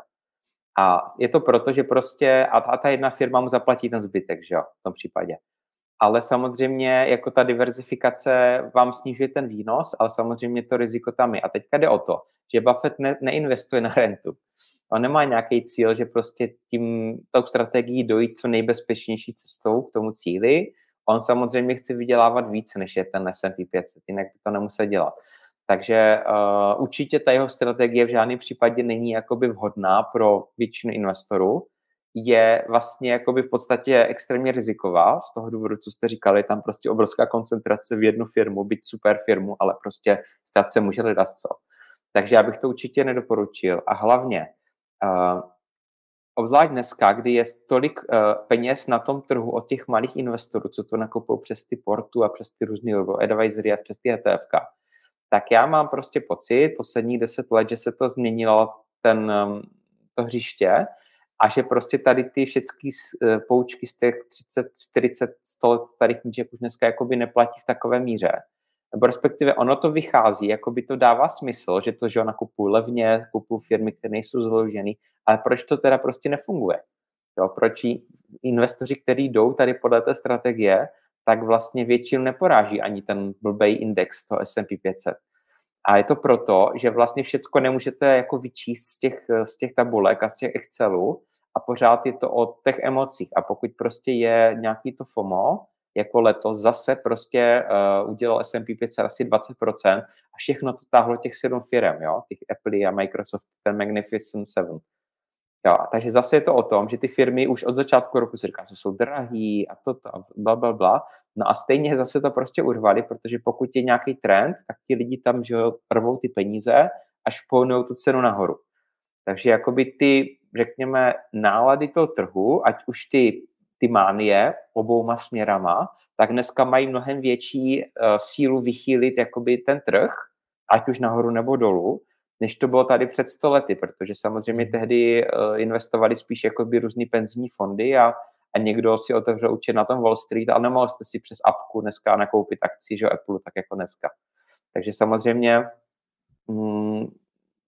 A je to proto, že prostě, a ta, a ta jedna firma mu zaplatí ten zbytek, že jo, v tom případě. Ale samozřejmě jako ta diverzifikace vám snižuje ten výnos, ale samozřejmě to riziko tam je. A teďka jde o to, že Buffett ne, neinvestuje na rentu. On nemá nějaký cíl, že prostě tím, tou strategií dojít co nejbezpečnější cestou k tomu cíli, On samozřejmě chce vydělávat víc, než je ten S&P 500, jinak by to nemusel dělat. Takže uh, určitě ta jeho strategie v žádném případě není jakoby vhodná pro většinu investorů. Je vlastně jakoby v podstatě extrémně riziková z toho důvodu, co jste říkali, tam prostě obrovská koncentrace v jednu firmu, být super firmu, ale prostě stát se může ledat co. Takže já bych to určitě nedoporučil. A hlavně uh, obzvlášť dneska, kdy je tolik uh, peněz na tom trhu od těch malých investorů, co to nakupují přes ty portu a přes ty různé advisory a přes ty ETF, tak já mám prostě pocit posledních deset let, že se to změnilo ten, um, to hřiště a že prostě tady ty všechny uh, poučky z těch 30, 40, 100 let starých knížek už dneska jakoby neplatí v takové míře nebo respektive ono to vychází, jako by to dává smysl, že to, že ona kupují levně, kupují firmy, které nejsou založeny, ale proč to teda prostě nefunguje? Jo, proč investoři, kteří jdou tady podle té strategie, tak vlastně většinu neporáží ani ten blbej index toho S&P 500. A je to proto, že vlastně všecko nemůžete jako vyčíst z těch, z těch tabulek a z těch Excelů a pořád je to o těch emocích. A pokud prostě je nějaký to FOMO, jako letos zase prostě uh, udělal S&P 500 asi 20% a všechno to táhlo těch sedm firm, jo, těch Apple a Microsoft, ten Magnificent Seven. Jo, takže zase je to o tom, že ty firmy už od začátku roku si říká, že jsou drahý a toto a bla, bla, bla. No a stejně zase to prostě urvali, protože pokud je nějaký trend, tak ti lidi tam, že rvou ty peníze a špounou tu cenu nahoru. Takže jakoby ty, řekněme, nálady toho trhu, ať už ty ty mánie obouma směrama, tak dneska mají mnohem větší uh, sílu vychýlit jakoby ten trh, ať už nahoru nebo dolů, než to bylo tady před sto lety, protože samozřejmě hmm. tehdy uh, investovali spíš jakoby různý penzijní fondy a, a někdo si otevřel účet na tom Wall Street, ale nemohl jste si přes apku dneska nakoupit akci, že Apple, tak jako dneska. Takže samozřejmě mm,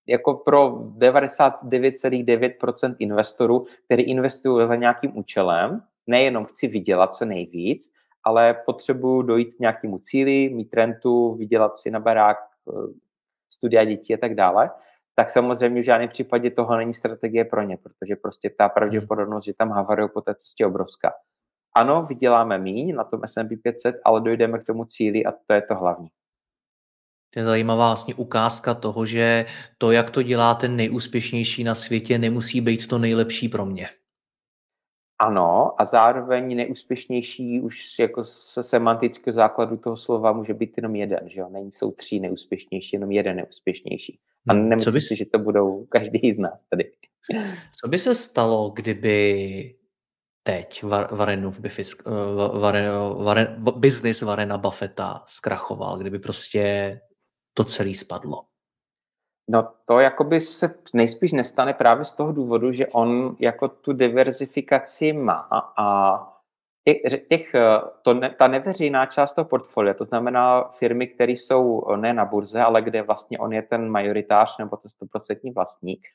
jako pro 99,9% investorů, který investují za nějakým účelem, nejenom chci vydělat co nejvíc, ale potřebuju dojít k nějakému cíli, mít rentu, vydělat si na barák, eh, studia dětí a tak dále, tak samozřejmě v žádném případě toho není strategie pro ně, protože prostě ta pravděpodobnost, že tam havarují po té cestě obrovská. Ano, vyděláme míň na tom S&P 500, ale dojdeme k tomu cíli a to je to hlavní. To je zajímavá vlastně ukázka toho, že to, jak to dělá ten nejúspěšnější na světě, nemusí být to nejlepší pro mě. Ano, a zároveň neúspěšnější už jako se semantického základu toho slova může být jenom jeden, že jo? Není, jsou tři neúspěšnější, jenom jeden neúspěšnější. A hmm, nemyslím by... si, že to budou každý z nás tady. Co by se stalo, kdyby teď Warrenův Warren, Warren, business Warrena Buffetta zkrachoval, kdyby prostě to celé spadlo? No to jakoby se nejspíš nestane právě z toho důvodu, že on jako tu diverzifikaci má a těch, těch to ne, ta neveřejná část toho portfolia, to znamená firmy, které jsou ne na burze, ale kde vlastně on je ten majoritář nebo to 100% vlastník,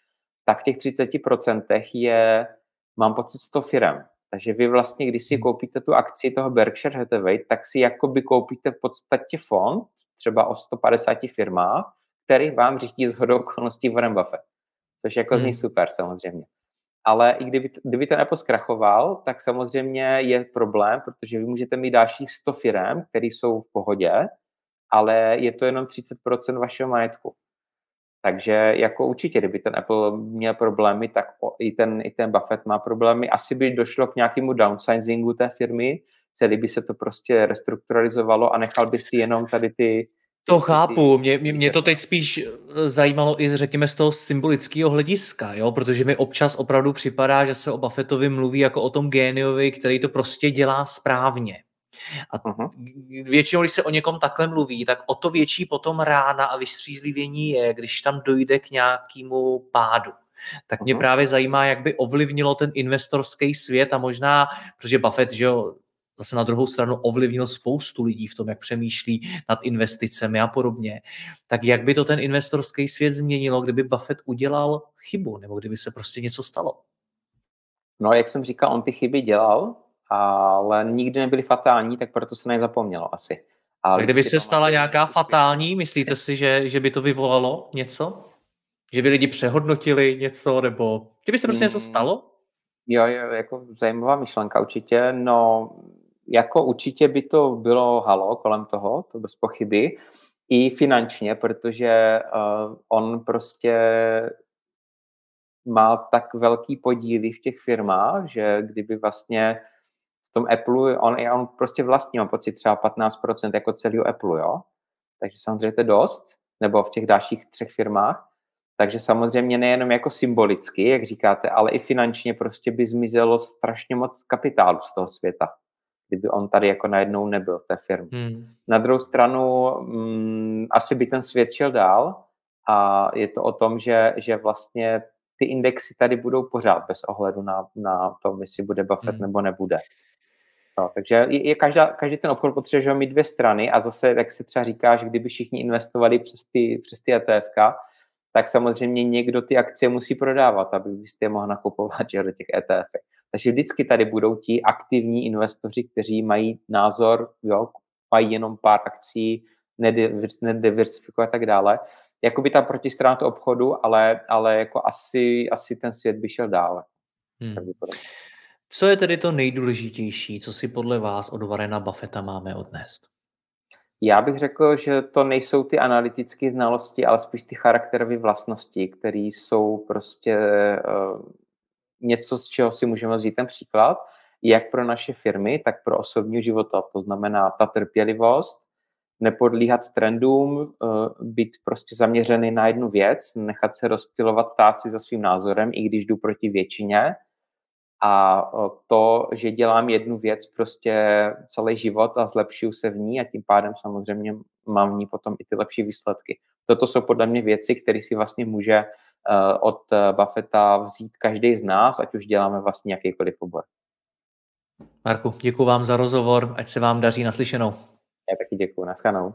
tak v těch 30% je, mám pocit, 100 firm. Takže vy vlastně, když si hmm. koupíte tu akci toho Berkshire Hathaway, tak si jakoby koupíte v podstatě fond, třeba o 150 firmách, který vám řídí z hodou okolností Warren Buffett. Což jako zní hmm. super samozřejmě. Ale i kdyby, kdyby ten Apple zkrachoval, tak samozřejmě je problém, protože vy můžete mít dalších 100 firm, které jsou v pohodě, ale je to jenom 30% vašeho majetku. Takže jako určitě, kdyby ten Apple měl problémy, tak i ten, i ten Buffett má problémy. Asi by došlo k nějakému downsizingu té firmy, celý by se to prostě restrukturalizovalo a nechal by si jenom tady ty... To chápu, mě, mě, mě to teď spíš eh, zajímalo i řekněme z toho symbolického hlediska, jo? protože mi občas opravdu připadá, že se o Buffettovi mluví jako o tom géniovi, který to prostě dělá správně. A uh-huh. většinou, když se o někom takhle mluví, tak o to větší potom rána a vystřízlivění je, když tam dojde k nějakému pádu. Tak mě uh-huh. právě zajímá, jak by ovlivnilo ten investorský svět a možná, protože Buffett, že jo, zase na druhou stranu ovlivnil spoustu lidí v tom, jak přemýšlí nad investicemi a podobně. Tak jak by to ten investorský svět změnilo, kdyby Buffett udělal chybu, nebo kdyby se prostě něco stalo? No, jak jsem říkal, on ty chyby dělal, ale nikdy nebyly fatální, tak proto se nezapomnělo asi. Ale tak kdyby se stala nějaká fatální, myslíte si, že, že by to vyvolalo něco? Že by lidi přehodnotili něco, nebo kdyby se prostě něco hmm. stalo? Jo, jo, jako zajímavá myšlenka určitě. No, jako určitě by to bylo halo kolem toho, to bez pochyby. I finančně, protože uh, on prostě má tak velký podíly v těch firmách, že kdyby vlastně v tom Apple, on, on prostě vlastní, mám pocit třeba 15% jako celého Apple, jo. Takže samozřejmě to je dost, nebo v těch dalších třech firmách. Takže samozřejmě nejenom jako symbolicky, jak říkáte, ale i finančně prostě by zmizelo strašně moc kapitálu z toho světa, kdyby on tady jako najednou nebyl té firmy. Hmm. Na druhou stranu mm, asi by ten svět šel dál a je to o tom, že, že vlastně ty indexy tady budou pořád bez ohledu na, na to, jestli bude Buffett hmm. nebo nebude. No, takže je, je každá, každý ten obchod potřebuje mít dvě strany a zase, jak se třeba říká, že kdyby všichni investovali přes ty, přes ty ETF, tak samozřejmě někdo ty akcie musí prodávat, aby byste je mohl nakupovat že, do těch ETF. Takže vždycky tady budou ti aktivní investoři, kteří mají názor, jo, mají jenom pár akcí, nediversifikovat a tak dále. Jakoby ta protistrana to obchodu, ale, ale jako asi, asi ten svět by šel dále. Hmm. Co je tedy to nejdůležitější, co si podle vás od Varena Buffetta máme odnést? Já bych řekl, že to nejsou ty analytické znalosti, ale spíš ty charakterové vlastnosti, které jsou prostě uh, něco, z čeho si můžeme vzít ten příklad, jak pro naše firmy, tak pro osobní života. To znamená ta trpělivost, nepodlíhat trendům, uh, být prostě zaměřený na jednu věc, nechat se rozptilovat, stát si za svým názorem, i když jdu proti většině, a to, že dělám jednu věc prostě celý život a zlepšuju se v ní a tím pádem samozřejmě mám v ní potom i ty lepší výsledky. Toto jsou podle mě věci, které si vlastně může od Buffetta vzít každý z nás, ať už děláme vlastně jakýkoliv obor. Marku, děkuji vám za rozhovor, ať se vám daří naslyšenou. Já taky děkuji, naschanou.